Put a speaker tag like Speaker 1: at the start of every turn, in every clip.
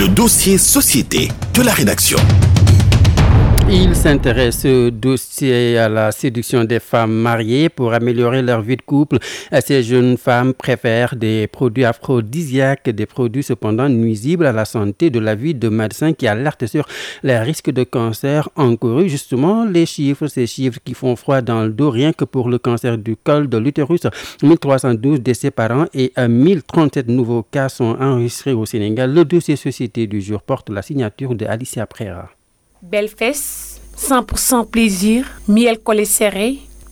Speaker 1: Le dossier société de la rédaction.
Speaker 2: Il s'intéresse au dossier à la séduction des femmes mariées pour améliorer leur vie de couple. Ces jeunes femmes préfèrent des produits aphrodisiaques, des produits cependant nuisibles à la santé de la vie de médecins qui alertent sur les risques de cancer encourus. Justement, les chiffres, ces chiffres qui font froid dans le dos, rien que pour le cancer du col de l'utérus, 1312 décès par an et 1037 nouveaux cas sont enregistrés au Sénégal. Le dossier société du jour porte la signature de Alicia Prera.
Speaker 3: 100% plaisir, miel collé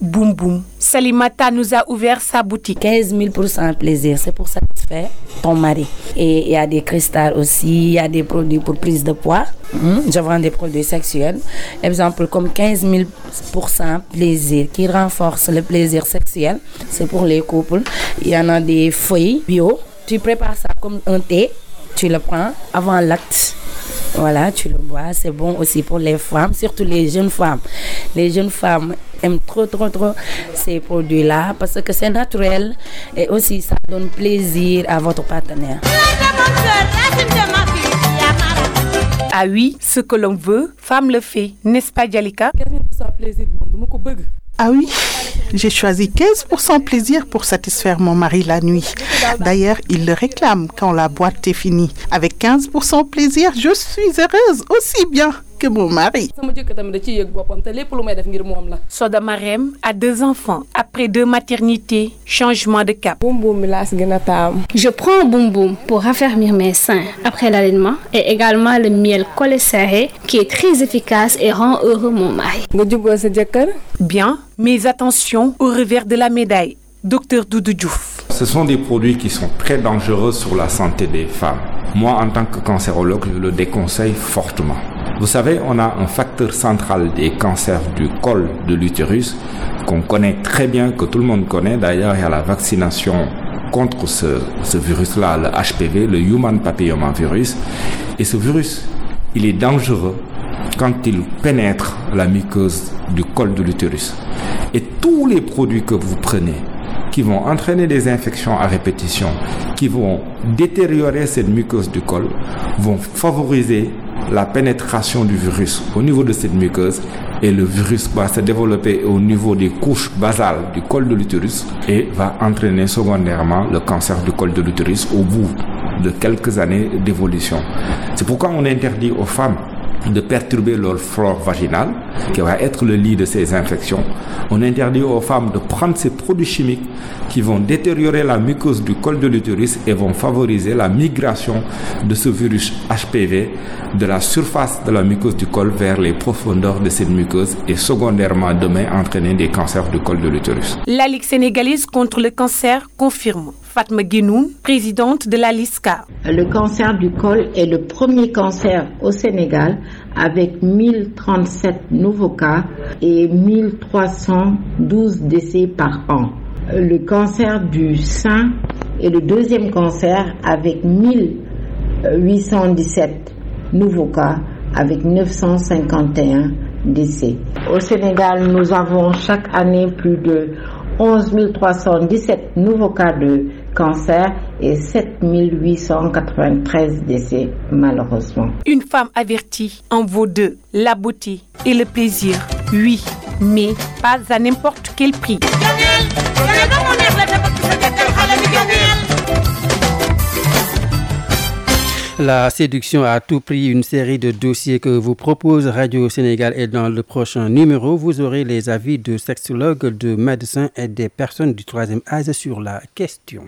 Speaker 3: boum boum. Salimata nous a ouvert sa boutique.
Speaker 4: 15 000% plaisir, c'est pour satisfaire ton mari. Et il y a des cristals aussi, il y a des produits pour prise de poids. Hmm, Je vends des produits sexuels. Exemple, comme 15 000% plaisir qui renforce le plaisir sexuel. C'est pour les couples. Il y en a des feuilles bio. Tu prépares ça comme un thé. Tu le prends avant l'acte. Voilà, tu le bois. C'est bon aussi pour les femmes, surtout les jeunes femmes. Les jeunes femmes aiment trop, trop, trop ces produits-là parce que c'est naturel et aussi ça donne plaisir à votre partenaire.
Speaker 3: Ah oui, ce que l'on veut, femme le fait, n'est-ce pas Jalika
Speaker 5: Ah oui, j'ai choisi 15% plaisir pour satisfaire mon mari la nuit. D'ailleurs, il le réclame quand la boîte est finie. Avec 15% plaisir, je suis heureuse aussi bien que mon mari.
Speaker 3: Soda Marem a deux enfants. Après deux maternités, changement de cap.
Speaker 6: Je prends un boum boum pour raffermir mes seins après l'allaitement et également le miel collé serré qui est très efficace et rend heureux mon mari.
Speaker 3: Bien, mais attention au revers de la médaille. Docteur Doudou Diouf.
Speaker 7: Ce sont des produits qui sont très dangereux sur la santé des femmes. Moi, en tant que cancérologue, je le déconseille fortement. Vous savez, on a un facteur central des cancers du col de l'utérus qu'on connaît très bien, que tout le monde connaît. D'ailleurs, il y a la vaccination contre ce, virus-là, le HPV, le Human Papillomavirus. Et ce virus, il est dangereux quand il pénètre la muqueuse du col de l'utérus. Et tous les produits que vous prenez, qui vont entraîner des infections à répétition, qui vont détériorer cette muqueuse du col, vont favoriser la pénétration du virus au niveau de cette muqueuse et le virus va se développer au niveau des couches basales du col de l'utérus et va entraîner secondairement le cancer du col de l'utérus au bout de quelques années d'évolution. C'est pourquoi on interdit aux femmes de perturber leur flore vaginale, qui va être le lit de ces infections. On interdit aux femmes de prendre ces produits chimiques qui vont détériorer la muqueuse du col de l'utérus et vont favoriser la migration de ce virus HPV de la surface de la muqueuse du col vers les profondeurs de cette muqueuse et secondairement demain entraîner des cancers du col de l'utérus.
Speaker 3: La Ligue sénégalaise contre le cancer confirme. Fatma Guinoun, présidente de la LISCA.
Speaker 8: Le cancer du col est le premier cancer au Sénégal avec 1037 nouveaux cas et 1312 décès par an. Le cancer du sein est le deuxième cancer avec 1817 nouveaux cas avec 951 décès. Au Sénégal, nous avons chaque année plus de 11 317 nouveaux cas de cancer et 7 893 décès malheureusement.
Speaker 3: Une femme avertie en vaut deux, la beauté et le plaisir. Oui, mais pas à n'importe quel prix.
Speaker 2: La séduction à tout prix, une série de dossiers que vous propose Radio Sénégal et dans le prochain numéro, vous aurez les avis de sexologues, de médecins et des personnes du troisième âge sur la question.